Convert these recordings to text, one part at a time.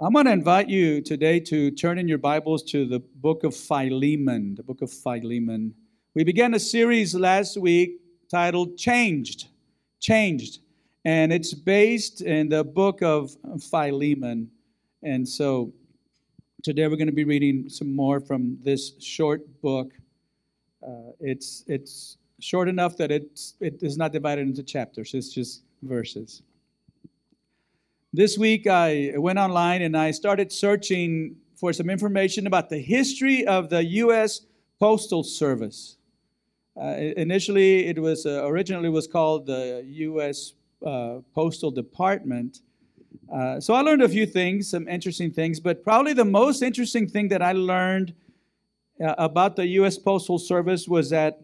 I'm going to invite you today to turn in your Bibles to the book of Philemon, the book of Philemon. We began a series last week titled Changed, Changed, and it's based in the book of Philemon. And so today we're going to be reading some more from this short book. Uh, it's, it's short enough that it's, it is not divided into chapters, it's just verses. This week I went online and I started searching for some information about the history of the U.S. Postal Service. Uh, initially, it was uh, originally was called the U.S. Uh, Postal Department. Uh, so I learned a few things, some interesting things, but probably the most interesting thing that I learned uh, about the U.S. Postal Service was that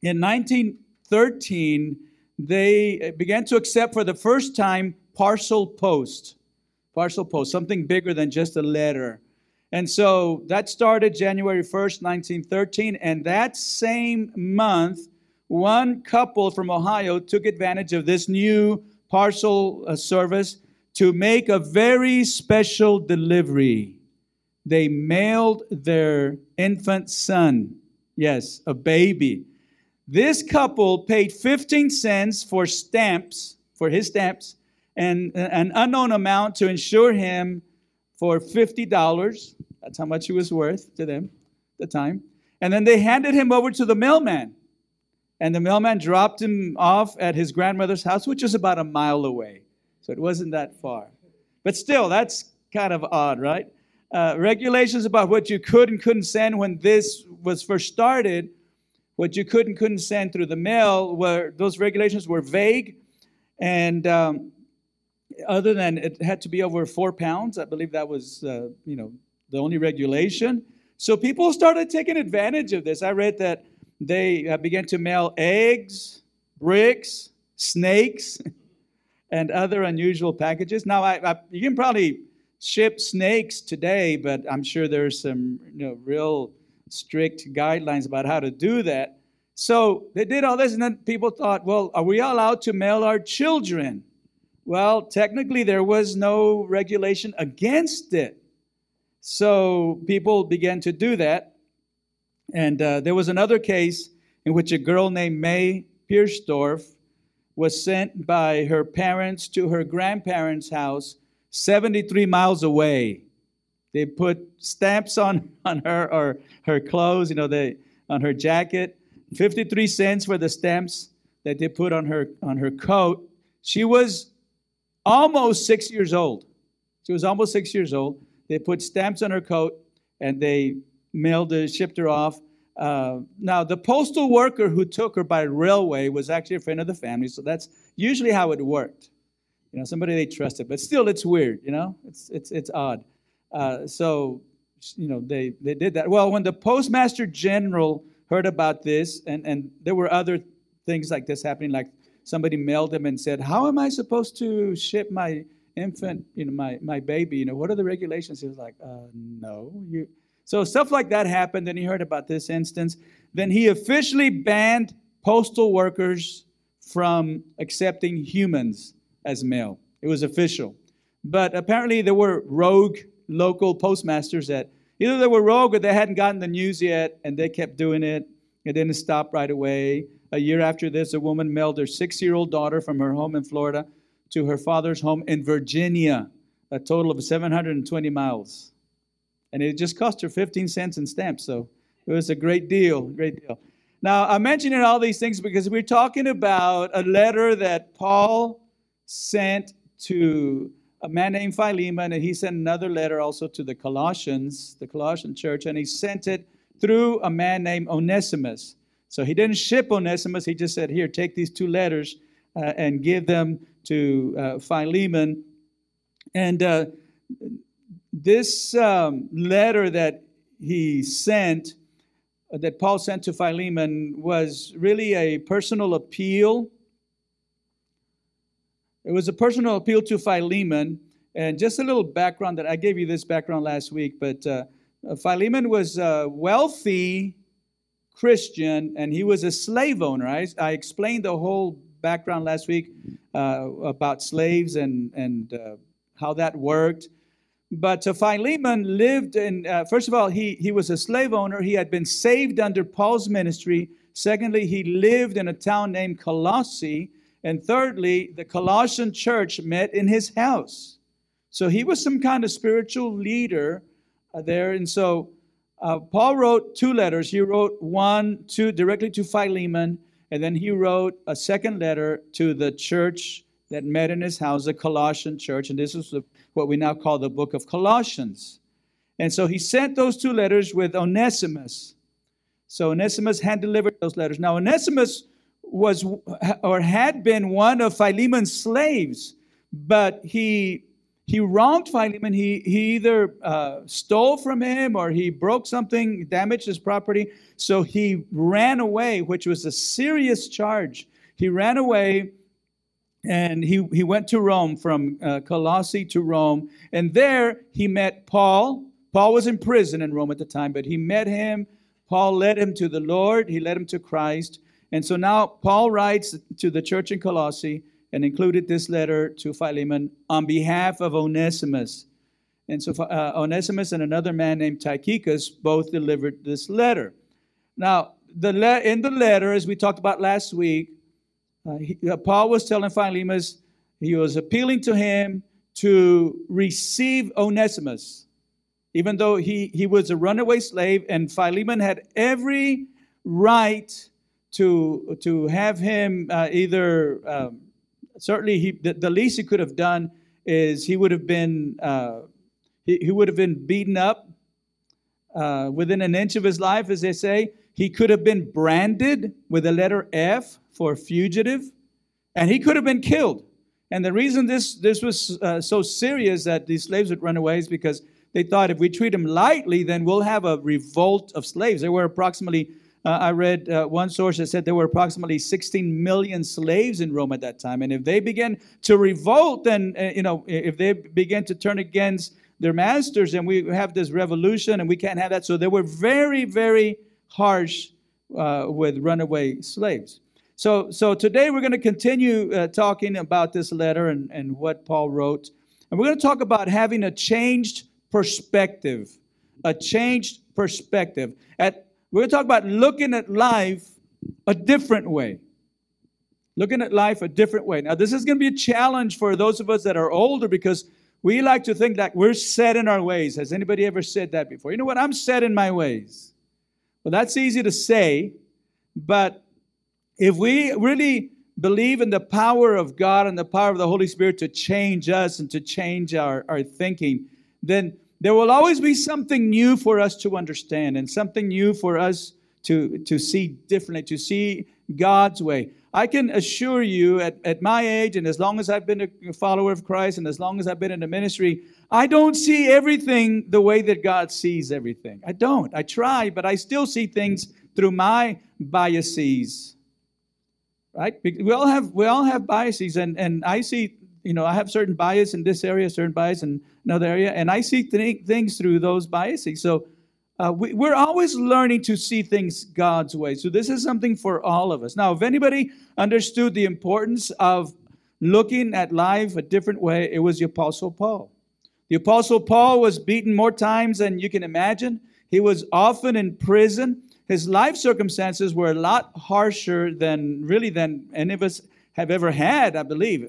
in 1913 they began to accept for the first time parcel post. Parcel post, something bigger than just a letter. And so that started January 1st, 1913. And that same month, one couple from Ohio took advantage of this new parcel uh, service to make a very special delivery. They mailed their infant son, yes, a baby. This couple paid 15 cents for stamps, for his stamps, and an unknown amount to insure him for $50. That's how much he was worth to them at the time. And then they handed him over to the mailman. And the mailman dropped him off at his grandmother's house, which is about a mile away. So it wasn't that far. But still, that's kind of odd, right? Uh, regulations about what you could and couldn't send when this was first started, what you could and couldn't send through the mail, were those regulations were vague. And um, other than it had to be over four pounds. I believe that was, uh, you know, the only regulation. So people started taking advantage of this. I read that they uh, began to mail eggs, bricks, snakes, and other unusual packages. Now, I, I, you can probably ship snakes today, but I'm sure there's some, you know, real strict guidelines about how to do that. So they did all this, and then people thought, well, are we allowed to mail our children? Well, technically, there was no regulation against it. So people began to do that. And uh, there was another case in which a girl named May Pierstorff was sent by her parents to her grandparents' house 73 miles away. They put stamps on, on her or her clothes, you know, they, on her jacket, 53 cents for the stamps that they put on her on her coat. She was almost six years old. She was almost six years old. They put stamps on her coat and they mailed her, shipped her off. Uh, now, the postal worker who took her by railway was actually a friend of the family, so that's usually how it worked. You know, somebody they trusted, but still, it's weird. You know, it's it's it's odd. Uh, so, you know, they they did that. Well, when the postmaster general heard about this, and and there were other things like this happening, like somebody mailed him and said, How am I supposed to ship my infant, you know, my, my baby? You know, what are the regulations? He was like, uh, No. You. So stuff like that happened. Then he heard about this instance. Then he officially banned postal workers from accepting humans as mail. It was official. But apparently there were rogue local postmasters that either they were rogue or they hadn't gotten the news yet and they kept doing it. It didn't stop right away. A year after this, a woman mailed her six year old daughter from her home in Florida to her father's home in Virginia, a total of 720 miles. And it just cost her 15 cents in stamps. So it was a great deal, great deal. Now, I'm mentioning all these things because we're talking about a letter that Paul sent to a man named Philemon, and he sent another letter also to the Colossians, the Colossian church, and he sent it through a man named Onesimus. So he didn't ship Onesimus. He just said, Here, take these two letters uh, and give them to uh, Philemon. And uh, this um, letter that he sent, uh, that Paul sent to Philemon, was really a personal appeal. It was a personal appeal to Philemon. And just a little background that I gave you this background last week, but uh, Philemon was uh, wealthy Christian, and he was a slave owner. I, I explained the whole background last week uh, about slaves and, and uh, how that worked. but uh, Philemon lived in, uh, first of all, he, he was a slave owner. He had been saved under Paul's ministry. Secondly, he lived in a town named Colossae. And thirdly, the Colossian church met in his house. So he was some kind of spiritual leader uh, there. And so uh, Paul wrote two letters. He wrote one to directly to Philemon, and then he wrote a second letter to the church that met in his house, the Colossian church. And this is the what we now call the book of Colossians. And so he sent those two letters with Onesimus. So Onesimus had delivered those letters. Now, Onesimus was or had been one of Philemon's slaves, but he he wronged Philemon. He, he either uh, stole from him or he broke something, damaged his property. So he ran away, which was a serious charge. He ran away and he, he went to Rome from uh, Colossae to Rome. And there he met Paul. Paul was in prison in Rome at the time, but he met him. Paul led him to the Lord, he led him to Christ. And so now Paul writes to the church in Colossae and included this letter to Philemon on behalf of Onesimus. And so uh, Onesimus and another man named Tychicus both delivered this letter. Now, the le- in the letter, as we talked about last week, uh, he, uh, Paul was telling Philemon, he was appealing to him to receive Onesimus, even though he, he was a runaway slave, and Philemon had every right to, to have him uh, either, um, certainly he, the, the, least he could have done is he would have been, uh, he, he would have been beaten up uh, within an inch of his life, as they say. He could have been branded with the letter F for fugitive, and he could have been killed. And the reason this, this was uh, so serious that these slaves would run away is because they thought if we treat them lightly, then we'll have a revolt of slaves. There were approximately, uh, I read uh, one source that said there were approximately 16 million slaves in Rome at that time. And if they began to revolt, then, uh, you know, if they began to turn against their masters, and we have this revolution, and we can't have that. So they were very, very harsh uh, with runaway slaves. So, so today we're going to continue uh, talking about this letter and, and what Paul wrote. And we're going to talk about having a changed perspective. A changed perspective. At, we're going to talk about looking at life a different way. Looking at life a different way. Now, this is going to be a challenge for those of us that are older because we like to think that we're set in our ways. Has anybody ever said that before? You know what? I'm set in my ways. Well, that's easy to say, but if we really believe in the power of God and the power of the Holy Spirit to change us and to change our, our thinking, then there will always be something new for us to understand and something new for us to, to see differently, to see God's way. I can assure you, at, at my age, and as long as I've been a follower of Christ, and as long as I've been in the ministry, I don't see everything the way that God sees everything. I don't. I try, but I still see things through my biases right? We all have we all have biases, and and I see you know I have certain bias in this area, certain bias in another area, and I see th- things through those biases. So uh, we, we're always learning to see things God's way. So this is something for all of us. Now, if anybody understood the importance of looking at life a different way, it was the Apostle Paul. The Apostle Paul was beaten more times than you can imagine. He was often in prison his life circumstances were a lot harsher than really than any of us have ever had, I believe.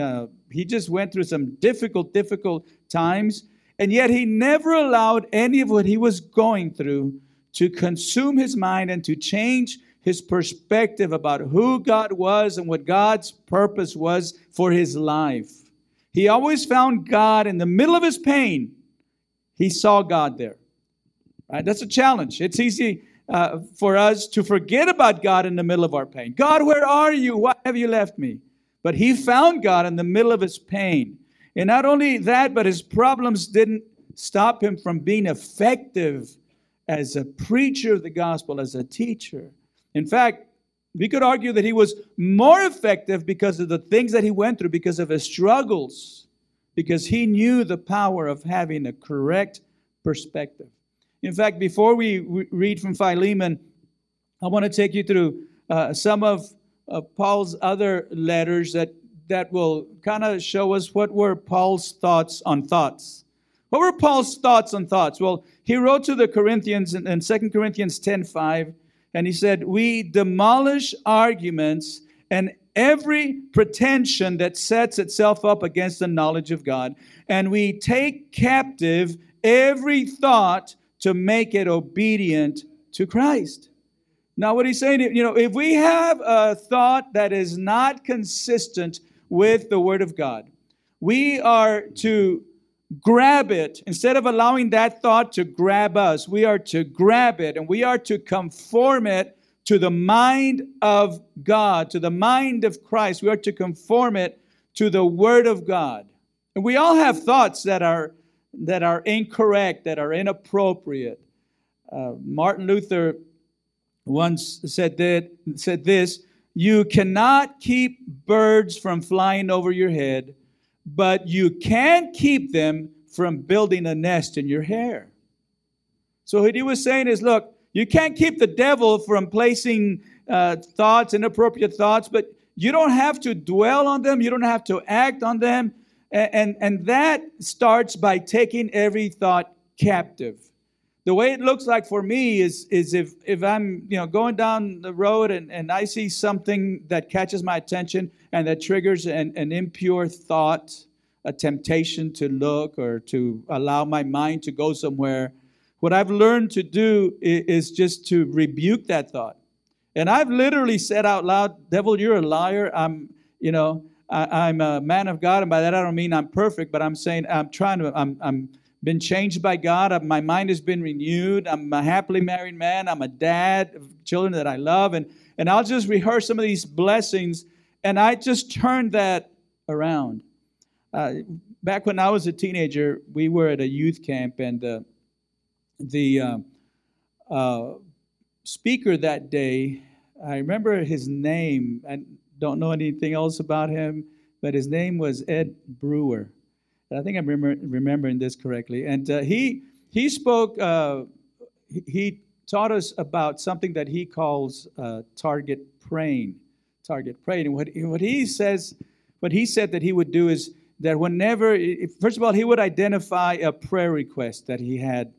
Uh, he just went through some difficult, difficult times, and yet he never allowed any of what he was going through to consume his mind and to change his perspective about who God was and what God's purpose was for his life. He always found God in the middle of his pain. He saw God there. Right? That's a challenge. It's easy uh, for us to forget about God in the middle of our pain. God, where are you? Why have you left me? But he found God in the middle of his pain. And not only that, but his problems didn't stop him from being effective as a preacher of the gospel, as a teacher. In fact, we could argue that he was more effective because of the things that he went through, because of his struggles, because he knew the power of having a correct perspective. In fact, before we read from Philemon, I want to take you through uh, some of uh, Paul's other letters that, that will kind of show us what were Paul's thoughts on thoughts. What were Paul's thoughts on thoughts? Well, he wrote to the Corinthians in, in 2 Corinthians 10 5, and he said, We demolish arguments and every pretension that sets itself up against the knowledge of God, and we take captive every thought to make it obedient to Christ. Now, what he's saying, you know, if we have a thought that is not consistent with the Word of God, we are to grab it instead of allowing that thought to grab us. We are to grab it and we are to conform it to the mind of God, to the mind of Christ. We are to conform it to the Word of God. And we all have thoughts that are that are incorrect, that are inappropriate. Uh, Martin Luther once said that said this: "You cannot keep birds from flying over your head, but you can keep them from building a nest in your hair." So what he was saying is, look, you can't keep the devil from placing uh, thoughts, inappropriate thoughts, but you don't have to dwell on them. You don't have to act on them. And, and, that starts by taking every thought captive. The way it looks like for me is, is if, if I'm you know, going down the road and, and I see something that catches my attention and that triggers an, an impure thought, a temptation to look or to allow my mind to go somewhere, what I've learned to do is just to rebuke that thought. And I've literally said out loud, Devil, you're a liar. I'm, you know, I, am a man of God, and by that I don't mean I'm perfect, but I'm saying I'm trying to, I'm, I'm been changed by God. My mind has been renewed. I'm a happily married man. I'm a dad of children that I love. And, and I'll just rehearse some of these blessings, and I just turned that around. Uh, back when I was a teenager, we were at a youth camp, and uh, the uh, uh, speaker that day, I remember his name. I don't know anything else about him, but his name was Ed Brewer. And I think I'm remember, remembering this correctly. And uh, he he spoke. Uh, he taught us about something that he calls uh, target praying. Target praying. And what what he says, what he said that he would do is that whenever, first of all, he would identify a prayer request that he had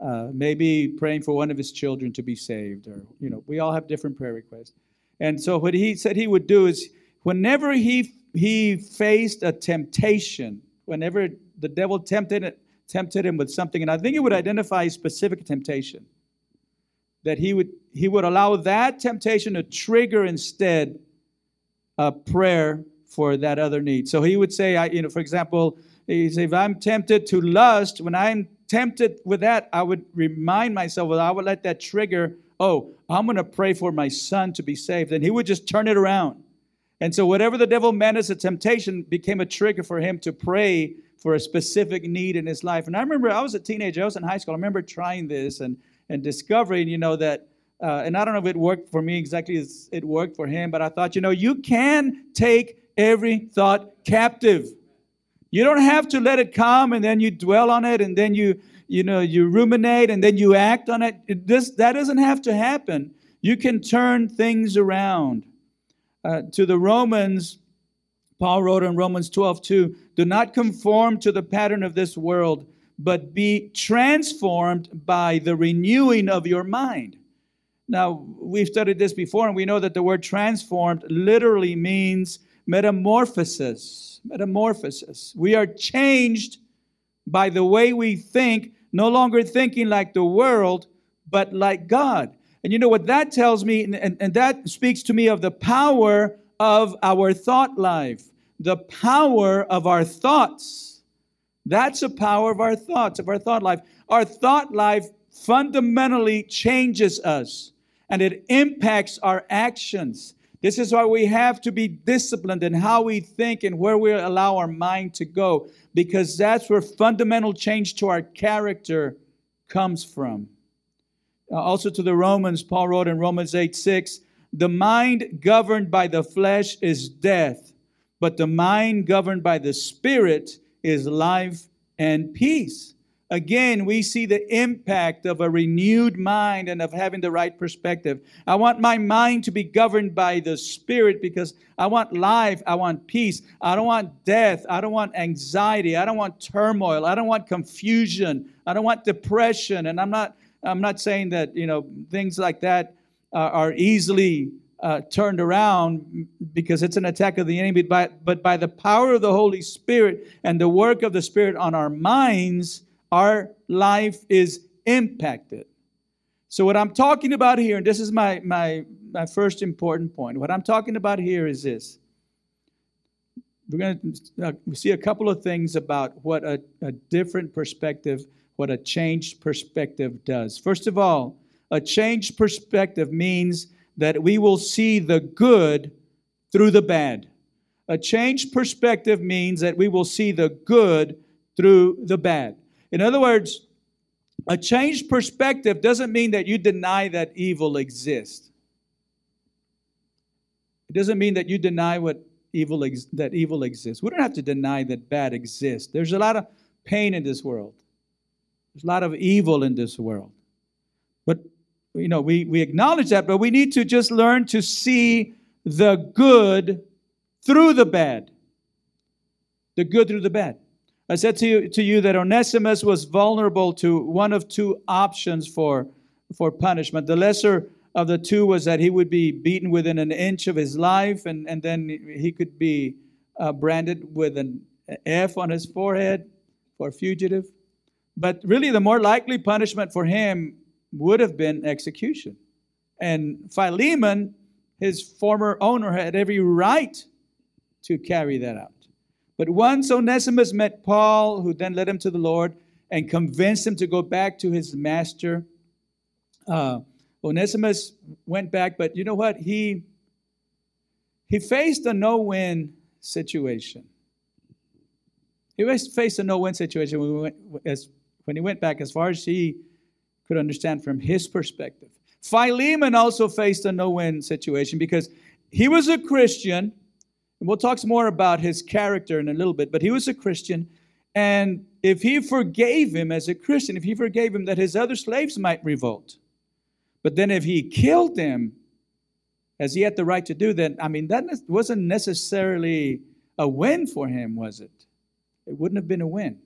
uh, maybe praying for one of his children to be saved, or, you know, we all have different prayer requests. And so what he said he would do is whenever he, he faced a temptation, whenever the devil tempted, tempted him with something, and I think he would identify a specific temptation, that he would, he would allow that temptation to trigger instead a prayer for that other need. So he would say, I, you know, for example, he say, if I'm tempted to lust, when I'm tempted with that, I would remind myself, well, I would let that trigger, oh, I'm going to pray for my son to be saved. And he would just turn it around. And so, whatever the devil meant as a temptation became a trigger for him to pray for a specific need in his life. And I remember I was a teenager, I was in high school. I remember trying this and, and discovering, you know, that, uh, and I don't know if it worked for me exactly as it worked for him, but I thought, you know, you can take every thought captive. You don't have to let it come and then you dwell on it and then you, you know, you ruminate and then you act on it. it this, that doesn't have to happen. You can turn things around. Uh, to the Romans, Paul wrote in Romans 12, 2, do not conform to the pattern of this world, but be transformed by the renewing of your mind. Now, we've studied this before, and we know that the word transformed literally means metamorphosis metamorphosis. We are changed by the way we think, no longer thinking like the world, but like God. And you know what that tells me, and, and, and that speaks to me of the power of our thought life, the power of our thoughts. That's the power of our thoughts, of our thought life. Our thought life fundamentally changes us and it impacts our actions. This is why we have to be disciplined in how we think and where we allow our mind to go, because that's where fundamental change to our character comes from. Uh, also to the Romans, Paul wrote in Romans 8 6, the mind governed by the flesh is death, but the mind governed by the Spirit is life and peace. Again, we see the impact of a renewed mind and of having the right perspective. I want my mind to be governed by the Spirit because I want life, I want peace, I don't want death, I don't want anxiety, I don't want turmoil, I don't want confusion, I don't want depression. And I'm not, I'm not saying that, you know, things like that uh, are easily uh, turned around because it's an attack of the enemy, but, but by the power of the Holy Spirit and the work of the Spirit on our minds, our life is impacted. So, what I'm talking about here, and this is my, my, my first important point, what I'm talking about here is this. We're going to uh, see a couple of things about what a, a different perspective, what a changed perspective does. First of all, a changed perspective means that we will see the good through the bad. A changed perspective means that we will see the good through the bad. In other words, a changed perspective doesn't mean that you deny that evil exists. It doesn't mean that you deny what evil ex- that evil exists. We don't have to deny that bad exists. There's a lot of pain in this world. There's a lot of evil in this world. But you know, we, we acknowledge that, but we need to just learn to see the good through the bad. The good through the bad. I said to you, to you that Onesimus was vulnerable to one of two options for, for punishment. The lesser of the two was that he would be beaten within an inch of his life, and, and then he could be uh, branded with an F on his forehead for fugitive. But really, the more likely punishment for him would have been execution. And Philemon, his former owner, had every right to carry that out. But once Onesimus met Paul, who then led him to the Lord and convinced him to go back to his master, uh, Onesimus went back, but you know what? He, he faced a no win situation. He faced a no win situation when, we went, as, when he went back, as far as he could understand from his perspective. Philemon also faced a no win situation because he was a Christian. And we'll talk more about his character in a little bit, but he was a Christian. And if he forgave him as a Christian, if he forgave him that his other slaves might revolt, but then if he killed them, as he had the right to do, then, I mean, that wasn't necessarily a win for him, was it? It wouldn't have been a win.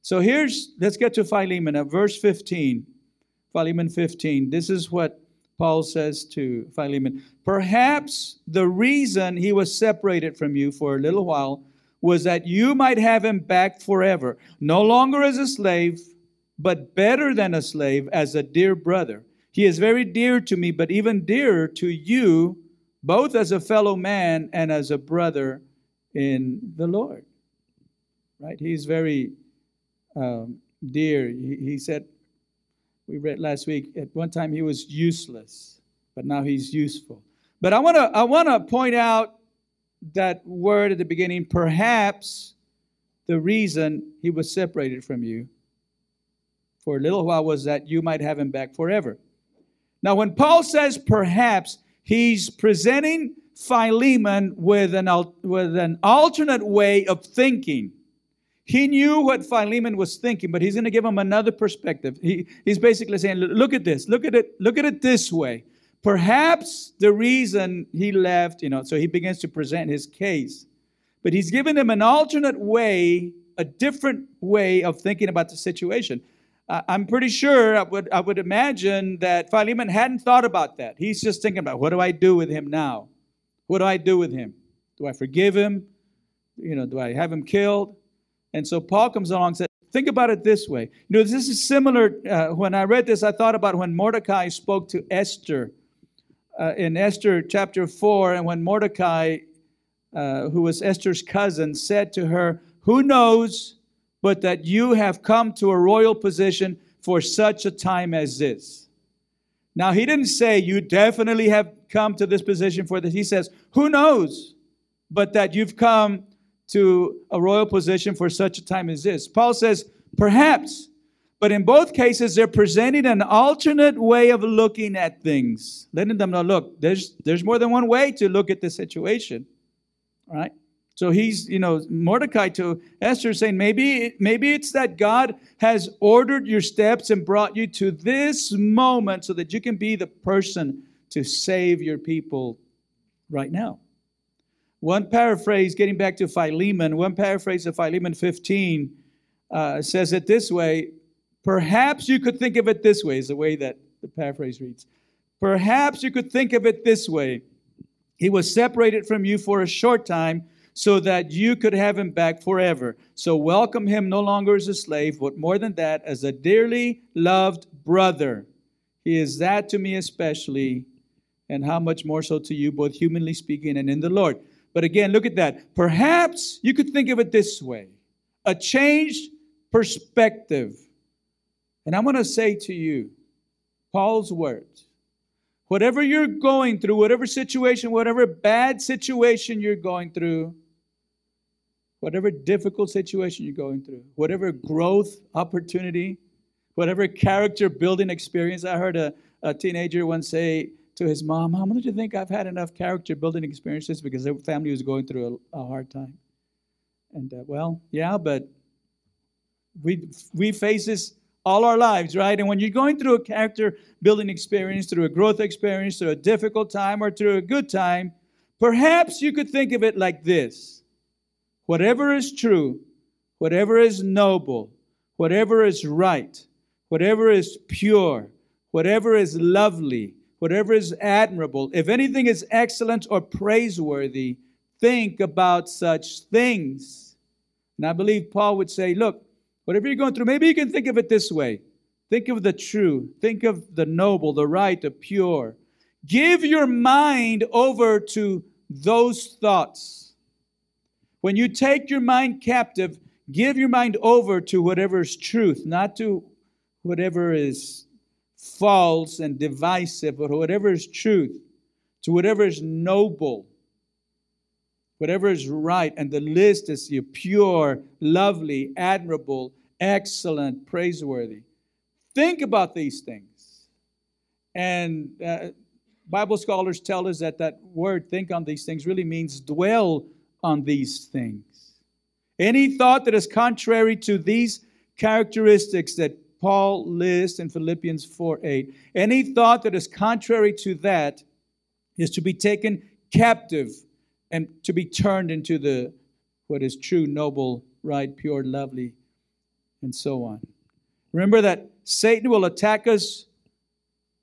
So here's, let's get to Philemon verse 15. Philemon 15. This is what Paul says to Philemon. Perhaps the reason he was separated from you for a little while was that you might have him back forever, no longer as a slave, but better than a slave, as a dear brother. He is very dear to me, but even dearer to you, both as a fellow man and as a brother in the Lord. Right? He's very um, dear. He, he said, we read last week, at one time he was useless, but now he's useful. But I want to I want to point out that word at the beginning, perhaps the reason he was separated from you for a little while was that you might have him back forever. Now, when Paul says perhaps, he's presenting Philemon with an, with an alternate way of thinking. He knew what Philemon was thinking, but he's going to give him another perspective. He, he's basically saying, look at this, look at it, look at it this way. Perhaps the reason he left, you know, so he begins to present his case. But he's given him an alternate way, a different way of thinking about the situation. I'm pretty sure, I would, I would imagine that Philemon hadn't thought about that. He's just thinking about what do I do with him now? What do I do with him? Do I forgive him? You know, do I have him killed? And so Paul comes along and said, Think about it this way. You know, this is similar. Uh, when I read this, I thought about when Mordecai spoke to Esther uh, in Esther chapter 4, and when Mordecai, uh, who was Esther's cousin, said to her, Who knows but that you have come to a royal position for such a time as this? Now, he didn't say you definitely have come to this position for this. He says, Who knows but that you've come to a royal position for such a time as this. Paul says, perhaps, but in both cases, they're presenting an alternate way of looking at things, letting them know, look, there's, there's more than one way to look at the situation, right? So he's, you know, Mordecai to Esther saying, maybe, maybe it's that God has ordered your steps and brought you to this moment so that you can be the person to save your people right now. One paraphrase, getting back to Philemon, one paraphrase of Philemon 15 uh, says it this way Perhaps you could think of it this way, is the way that the paraphrase reads. Perhaps you could think of it this way He was separated from you for a short time so that you could have him back forever. So welcome him no longer as a slave, but more than that, as a dearly loved brother. He is that to me especially, and how much more so to you, both humanly speaking and in the Lord. But again, look at that. Perhaps you could think of it this way a changed perspective. And I'm going to say to you, Paul's words whatever you're going through, whatever situation, whatever bad situation you're going through, whatever difficult situation you're going through, whatever growth opportunity, whatever character building experience. I heard a, a teenager once say, to his mom, Mom, don't you think I've had enough character building experiences because their family was going through a, a hard time? And uh, well, yeah, but we we face this all our lives, right? And when you're going through a character building experience, through a growth experience, through a difficult time, or through a good time, perhaps you could think of it like this whatever is true, whatever is noble, whatever is right, whatever is pure, whatever is lovely, whatever is admirable, if anything is excellent or praiseworthy, think about such things. And I believe Paul would say, look, whatever you're going through, maybe you can think of it this way. Think of the true, think of the noble, the right, the pure. Give your mind over to those thoughts. When you take your mind captive, give your mind over to whatever is truth, not to whatever is false and divisive, but whatever is truth, to whatever is noble, whatever is right, and the list is pure, lovely, admirable, excellent, praiseworthy. Think about these things. And uh, Bible scholars tell us that that word, think on these things, really means dwell on these things. Any thought that is contrary to these characteristics that Paul lists in Philippians 4 8. Any thought that is contrary to that is to be taken captive and to be turned into the what is true, noble, right, pure, lovely, and so on. Remember that Satan will attack us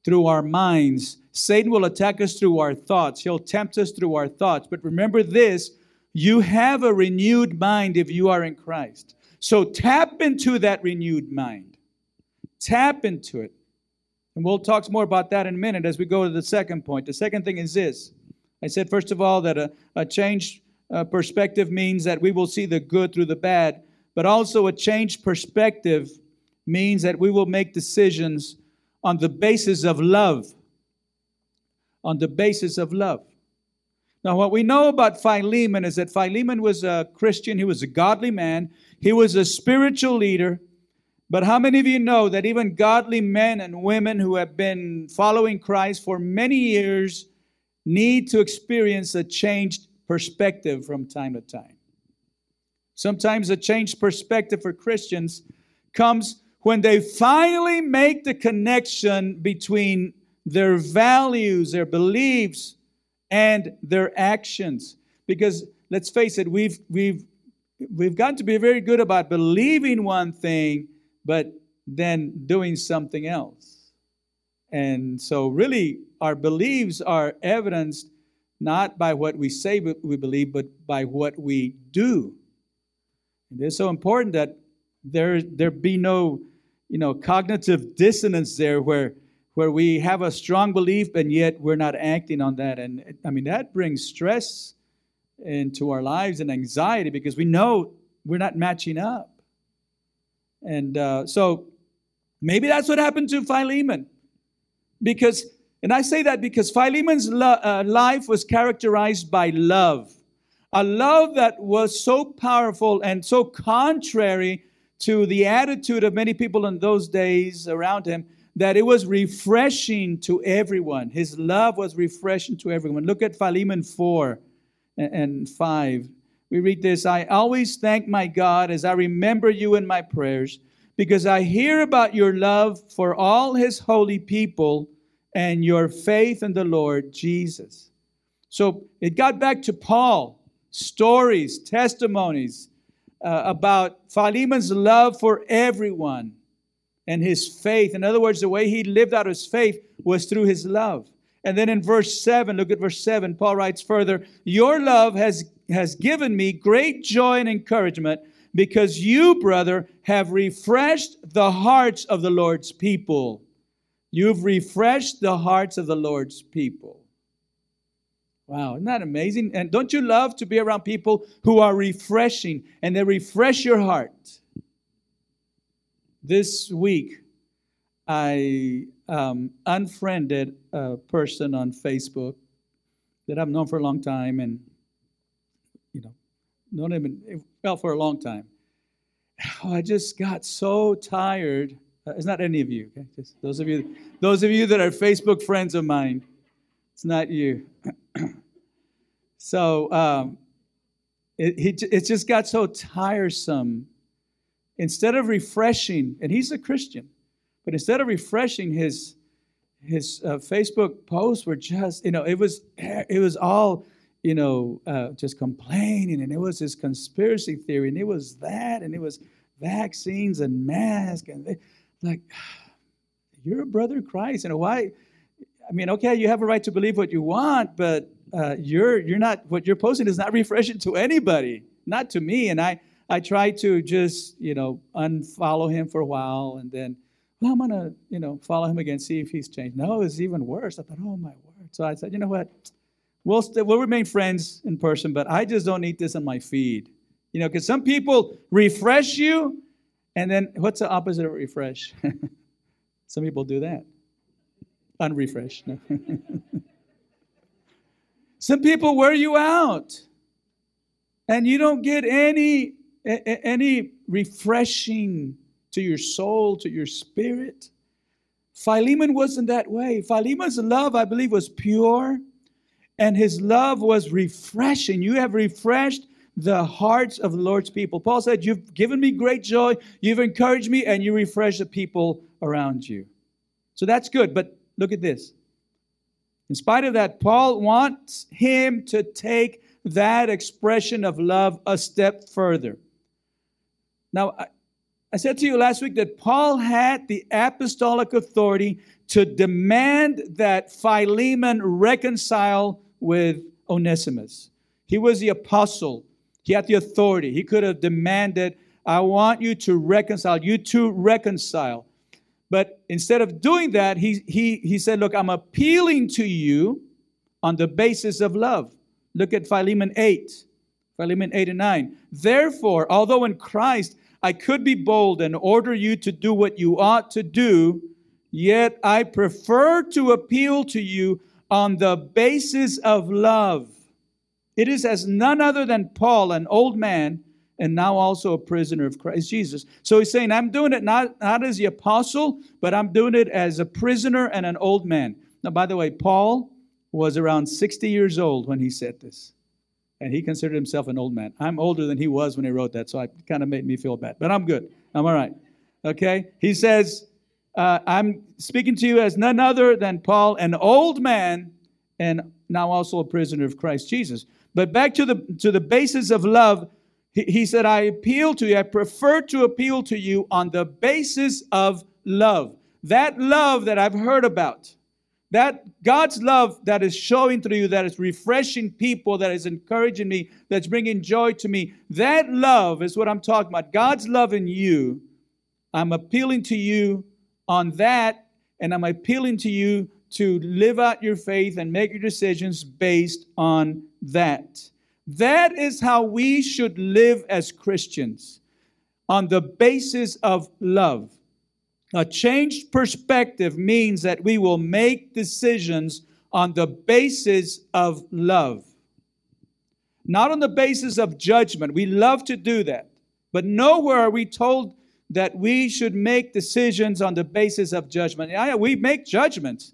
through our minds. Satan will attack us through our thoughts. He'll tempt us through our thoughts. But remember this you have a renewed mind if you are in Christ. So tap into that renewed mind. Tap into it. And we'll talk more about that in a minute as we go to the second point. The second thing is this I said, first of all, that a, a changed uh, perspective means that we will see the good through the bad, but also a changed perspective means that we will make decisions on the basis of love. On the basis of love. Now, what we know about Philemon is that Philemon was a Christian, he was a godly man, he was a spiritual leader, but how many of you know that even godly men and women who have been following Christ for many years need to experience a changed perspective from time to time? Sometimes a changed perspective for Christians comes when they finally make the connection between their values, their beliefs, and their actions. Because let's face it, we've, we've, we've gotten to be very good about believing one thing but then doing something else. And so, really, our beliefs are evidenced not by what we say we believe, but by what we do. And it's so important that there, there be no you know, cognitive dissonance there where, where we have a strong belief and yet we're not acting on that. And I mean, that brings stress into our lives and anxiety because we know we're not matching up. And uh, so maybe that's what happened to Philemon. Because, and I say that because Philemon's lo- uh, life was characterized by love. A love that was so powerful and so contrary to the attitude of many people in those days around him that it was refreshing to everyone. His love was refreshing to everyone. Look at Philemon 4 and 5. We read this I always thank my God as I remember you in my prayers, because I hear about your love for all his holy people and your faith in the Lord Jesus. So it got back to Paul, stories, testimonies uh, about Philemon's love for everyone and his faith. In other words, the way he lived out his faith was through his love. And then in verse 7, look at verse 7, Paul writes further, Your love has, has given me great joy and encouragement because you, brother, have refreshed the hearts of the Lord's people. You've refreshed the hearts of the Lord's people. Wow, isn't that amazing? And don't you love to be around people who are refreshing and they refresh your heart? This week, I um, unfriended a person on Facebook that I've known for a long time and, known him well for a long time. Oh, I just got so tired uh, it's not any of you. Okay? Just those of you, those of you that are Facebook friends of mine. It's not you. so um, it, it just got so tiresome. Instead of refreshing, and he's a Christian, but instead of refreshing his his uh, Facebook posts were just you know it was it was all you know uh, just complaining, and it was his conspiracy theory, and it was that, and it was vaccines and masks, and they, like, you're a brother in Christ. You know, why? I mean, okay, you have a right to believe what you want, but uh, you're you're not what you're posting is not refreshing to anybody, not to me. And I I tried to just you know unfollow him for a while, and then well, I'm gonna you know follow him again, see if he's changed. No, it's even worse. I thought, oh my word. So I said, you know what? We'll we'll remain friends in person, but I just don't need this on my feed. You know, because some people refresh you and then what's the opposite of refresh? Some people do that. Unrefresh. No. Some people wear you out. And you don't get any any refreshing to your soul, to your spirit. Philemon wasn't that way. Philemon's love, I believe, was pure, and his love was refreshing. You have refreshed the hearts of the Lord's people. Paul said, You've given me great joy, you've encouraged me, and you refresh the people around you. So that's good. But look at this. In spite of that, Paul wants him to take that expression of love a step further. Now, I, said to you last week that Paul had the apostolic authority to demand that Philemon reconcile with Onesimus. He was the apostle. He had the authority. He could have demanded, I want you to reconcile, you to reconcile. But instead of doing that, he, he, he said, Look, I'm appealing to you on the basis of love. Look at Philemon 8, Philemon 8 and 9. Therefore, although in Christ I could be bold and order you to do what you ought to do, yet I prefer to appeal to you on the basis of love. It is as none other than Paul, an old man, and now also a prisoner of Christ Jesus. So he's saying, I'm doing it not, not as the apostle, but I'm doing it as a prisoner and an old man. Now, by the way, Paul was around 60 years old when he said this. And he considered himself an old man. I'm older than he was when he wrote that, so it kind of made me feel bad. But I'm good. I'm all right. Okay? He says, uh, I'm speaking to you as none other than Paul, an old man, and now also a prisoner of Christ Jesus. But back to the to the basis of love, he, he said, I appeal to you, I prefer to appeal to you on the basis of love. That love that I've heard about, that God's love that is showing through you, that is refreshing people, that is encouraging me, that's bringing joy to me, that love is what I'm talking about. God's love in you. I'm appealing to you on that, and I'm appealing to you to live out your faith and make your decisions based on that. That is how we should live as Christians on the basis of love. A changed perspective means that we will make decisions on the basis of love, not on the basis of judgment. We love to do that, but nowhere are we told that we should make decisions on the basis of judgment. Yeah, we make judgments,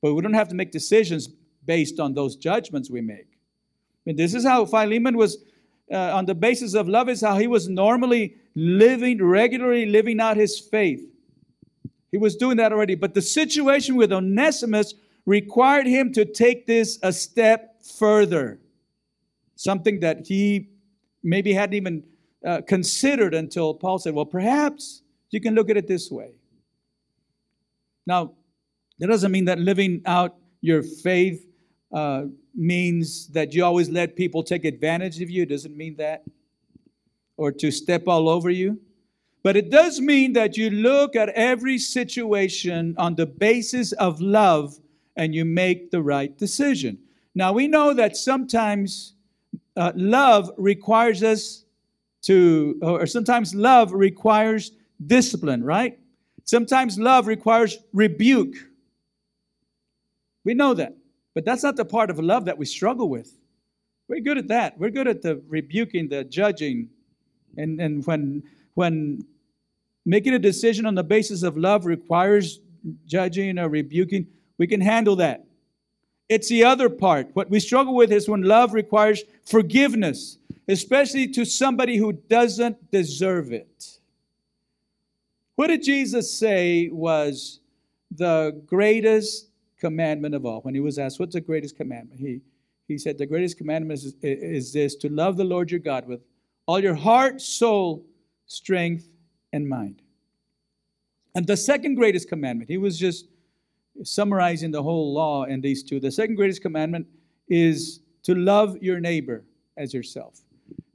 but we don't have to make decisions based on those judgments we make. And this is how Philemon was uh, on the basis of love is how he was normally living, regularly living out his faith. He was doing that already. But the situation with Onesimus required him to take this a step further, something that he maybe hadn't even uh, considered until Paul said, Well, perhaps you can look at it this way. Now, that doesn't mean that living out your faith uh, means that you always let people take advantage of you. It doesn't mean that. Or to step all over you. But it does mean that you look at every situation on the basis of love and you make the right decision. Now, we know that sometimes uh, love requires us to, or sometimes love requires discipline, right? Sometimes love requires rebuke. We know that. But that's not the part of love that we struggle with. We're good at that. We're good at the rebuking, the judging. And, and when, when making a decision on the basis of love requires judging or rebuking, we can handle that. It's the other part. What we struggle with is when love requires forgiveness, especially to somebody who doesn't deserve it. What did Jesus say was the greatest commandment of all? When he was asked, What's the greatest commandment? He, he said, The greatest commandment is, is this to love the Lord your God with all your heart, soul, strength, and mind. And the second greatest commandment, he was just summarizing the whole law in these two. The second greatest commandment is to love your neighbor as yourself.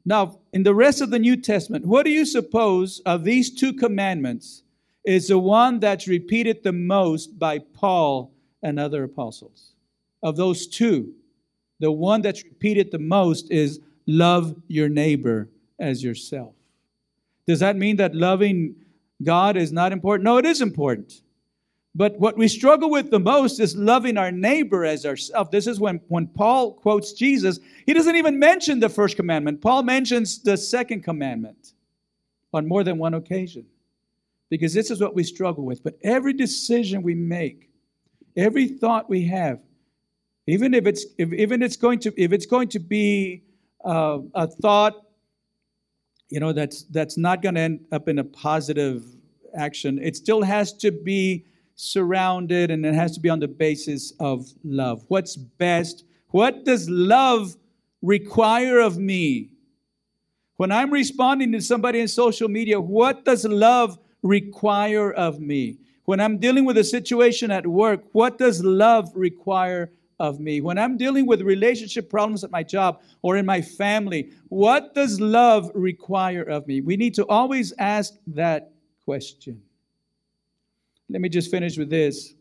Now, in the rest of the New Testament, what do you suppose of these two commandments is the one that's repeated the most by Paul and other apostles? Of those two, the one that's repeated the most is love your neighbor as yourself. Does that mean that loving God is not important? No, it is important. But what we struggle with the most is loving our neighbor as ourselves. This is when, when Paul quotes Jesus, he doesn't even mention the first commandment. Paul mentions the second commandment on more than one occasion. Because this is what we struggle with. But every decision we make, every thought we have, even if it's if, even it's going to if it's going to be uh, a thought, you know, that's that's not going to end up in a positive action. It still has to be surrounded and it has to be on the basis of love. What's best? What does love require of me? When I'm responding to somebody in social media, what does love require of me? When I'm dealing with a situation at work, what does love require of me? When I'm dealing with relationship problems at my job or in my family, what does love require of me? We need to always ask that question. Let me just finish with this.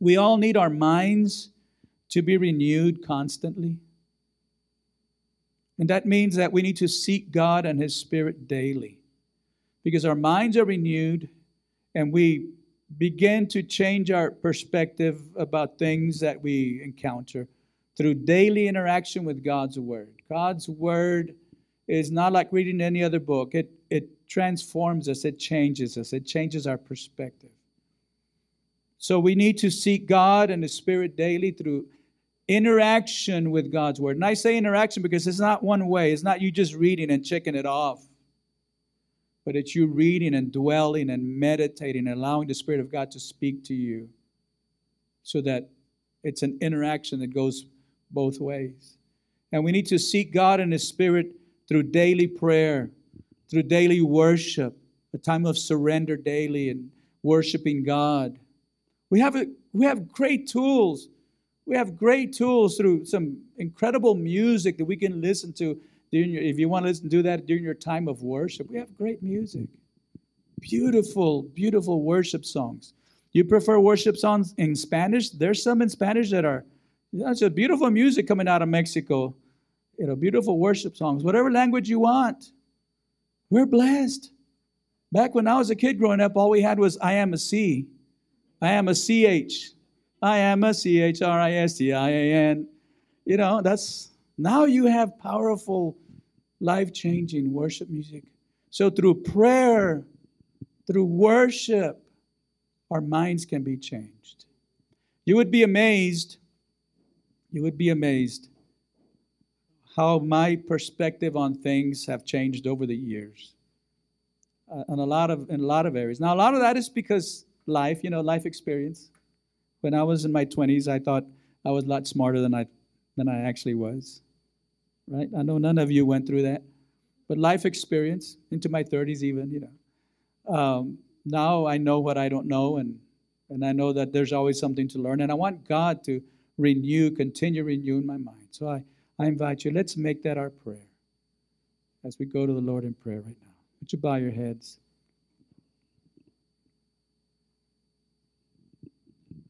We all need our minds to be renewed constantly. And that means that we need to seek God and His Spirit daily. Because our minds are renewed and we begin to change our perspective about things that we encounter through daily interaction with God's Word. God's Word is not like reading any other book, it, it transforms us, it changes us, it changes our perspective. So we need to seek God and the Spirit daily through interaction with God's Word. And I say interaction because it's not one way, it's not you just reading and checking it off, but it's you reading and dwelling and meditating and allowing the Spirit of God to speak to you so that it's an interaction that goes both ways. And we need to seek God and His Spirit through daily prayer, through daily worship, a time of surrender daily and worshiping God we have, a, we have great tools. We have great tools through some incredible music that we can listen to. During your, if you want to listen to that during your time of worship, we have great music. Beautiful, beautiful worship songs. You prefer worship songs in Spanish? There's some in Spanish that are, that's a beautiful music coming out of Mexico. You know, beautiful worship songs. Whatever language you want. We're blessed. Back when I was a kid growing up, all we had was I am a C. I am a CH. I am a C H R I S T I A N. You know, that's now you have powerful, life changing worship music. So through prayer, through worship, our minds can be changed. You would be amazed, you would be amazed how my perspective on things have changed over the years. Uh, in a lot of in a lot of areas. Now a lot of that is because life, you know, life experience. When I was in my 20s, I thought I was a lot smarter than I than I actually was. Right? I know none of you went through that. But life experience into my 30s even, you know. Um, now I know what I don't know and and I know that there's always something to learn and I want God to renew, continue renewing my mind. So I, I invite you, let's make that our prayer as we go to the Lord in prayer right now. Would you bow your heads?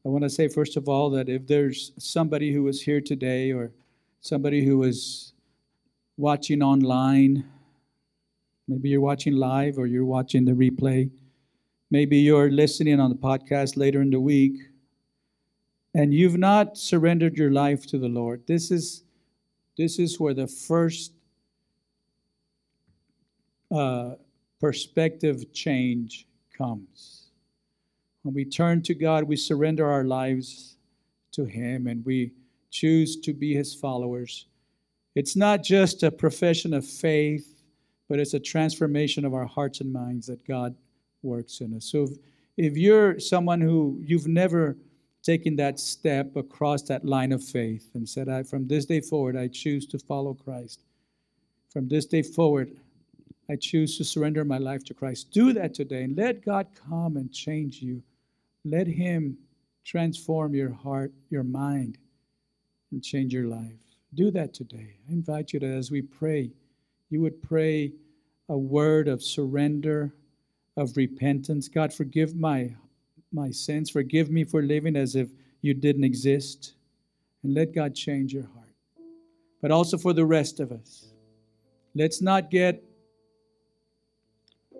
I want to say, first of all, that if there's somebody who was here today or somebody who was watching online, maybe you're watching live or you're watching the replay, maybe you're listening on the podcast later in the week, and you've not surrendered your life to the Lord, this is, this is where the first uh, perspective change comes. When we turn to God, we surrender our lives to Him and we choose to be His followers. It's not just a profession of faith, but it's a transformation of our hearts and minds that God works in us. So if, if you're someone who you've never taken that step across that line of faith and said, I, from this day forward, I choose to follow Christ. From this day forward, I choose to surrender my life to Christ. Do that today and let God come and change you. Let Him transform your heart, your mind, and change your life. Do that today. I invite you to, as we pray, you would pray a word of surrender, of repentance. God, forgive my, my sins. Forgive me for living as if you didn't exist. And let God change your heart. But also for the rest of us. Let's not get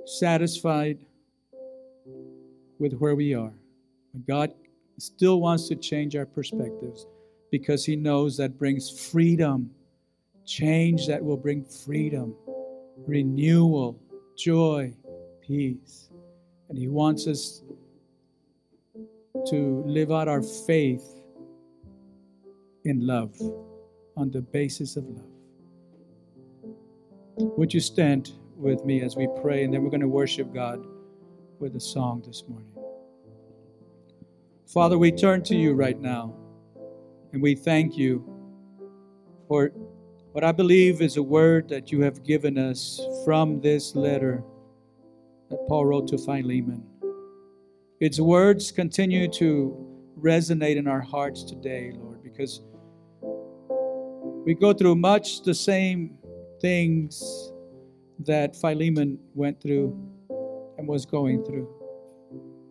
satisfied with where we are. God still wants to change our perspectives because He knows that brings freedom, change that will bring freedom, renewal, joy, peace. And He wants us to live out our faith in love, on the basis of love. Would you stand with me as we pray, and then we're going to worship God with a song this morning. Father, we turn to you right now, and we thank you for what I believe is a word that you have given us from this letter that Paul wrote to Philemon. Its words continue to resonate in our hearts today, Lord, because we go through much the same things that Philemon went through and was going through.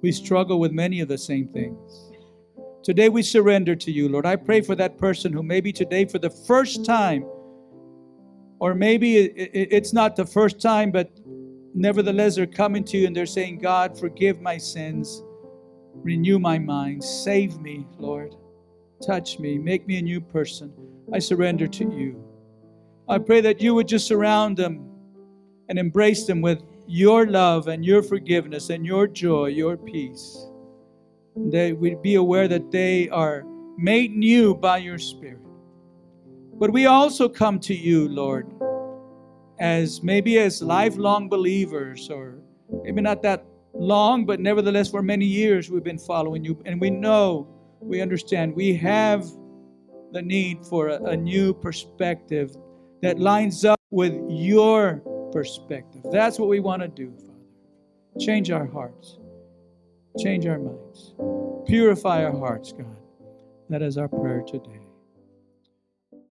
We struggle with many of the same things. Today we surrender to you, Lord. I pray for that person who maybe today, for the first time, or maybe it's not the first time, but nevertheless they're coming to you and they're saying, God, forgive my sins, renew my mind, save me, Lord. Touch me, make me a new person. I surrender to you. I pray that you would just surround them and embrace them with your love and your forgiveness and your joy, your peace. They would be aware that they are made new by your Spirit. But we also come to you, Lord, as maybe as lifelong believers, or maybe not that long, but nevertheless for many years we've been following you. And we know, we understand, we have the need for a, a new perspective that lines up with your perspective. That's what we want to do, Father. Change our hearts, change our minds, purify our hearts, God. That is our prayer today.